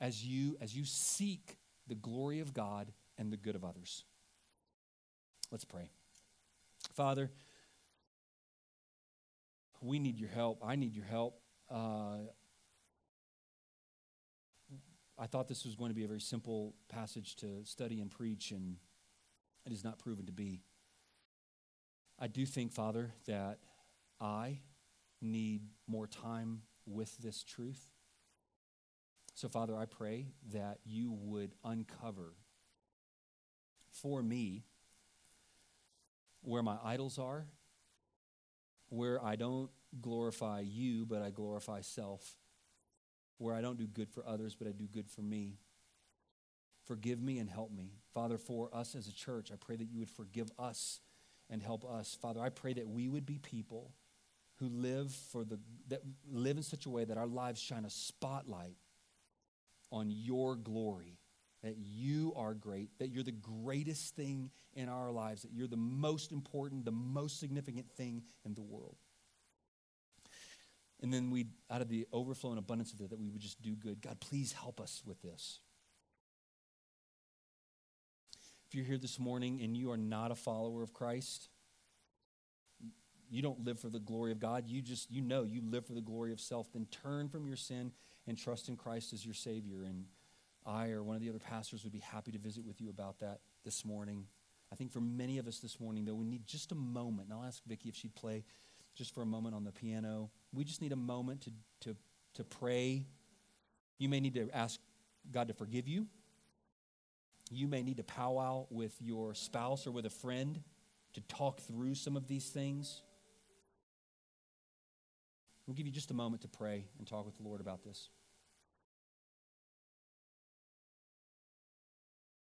as you as you seek the glory of God and the good of others. Let's pray. Father, we need your help. I need your help. Uh, I thought this was going to be a very simple passage to study and preach, and it is not proven to be. I do think, Father, that I need more time with this truth. So, Father, I pray that you would uncover for me where my idols are where I don't glorify you, but I glorify self, where I don't do good for others, but I do good for me. Forgive me and help me. Father, for us as a church, I pray that you would forgive us and help us. Father, I pray that we would be people who live for the that live in such a way that our lives shine a spotlight on your glory that you are great, that you're the greatest thing in our lives, that you're the most important, the most significant thing in the world. And then we, out of the overflow and abundance of it, that we would just do good. God, please help us with this. If you're here this morning and you are not a follower of Christ, you don't live for the glory of God. You just, you know, you live for the glory of self. Then turn from your sin and trust in Christ as your Savior. And I or one of the other pastors would be happy to visit with you about that this morning. I think for many of us this morning, though, we need just a moment. And I'll ask Vicki if she'd play just for a moment on the piano. We just need a moment to, to, to pray. You may need to ask God to forgive you. You may need to powwow with your spouse or with a friend to talk through some of these things. We'll give you just a moment to pray and talk with the Lord about this.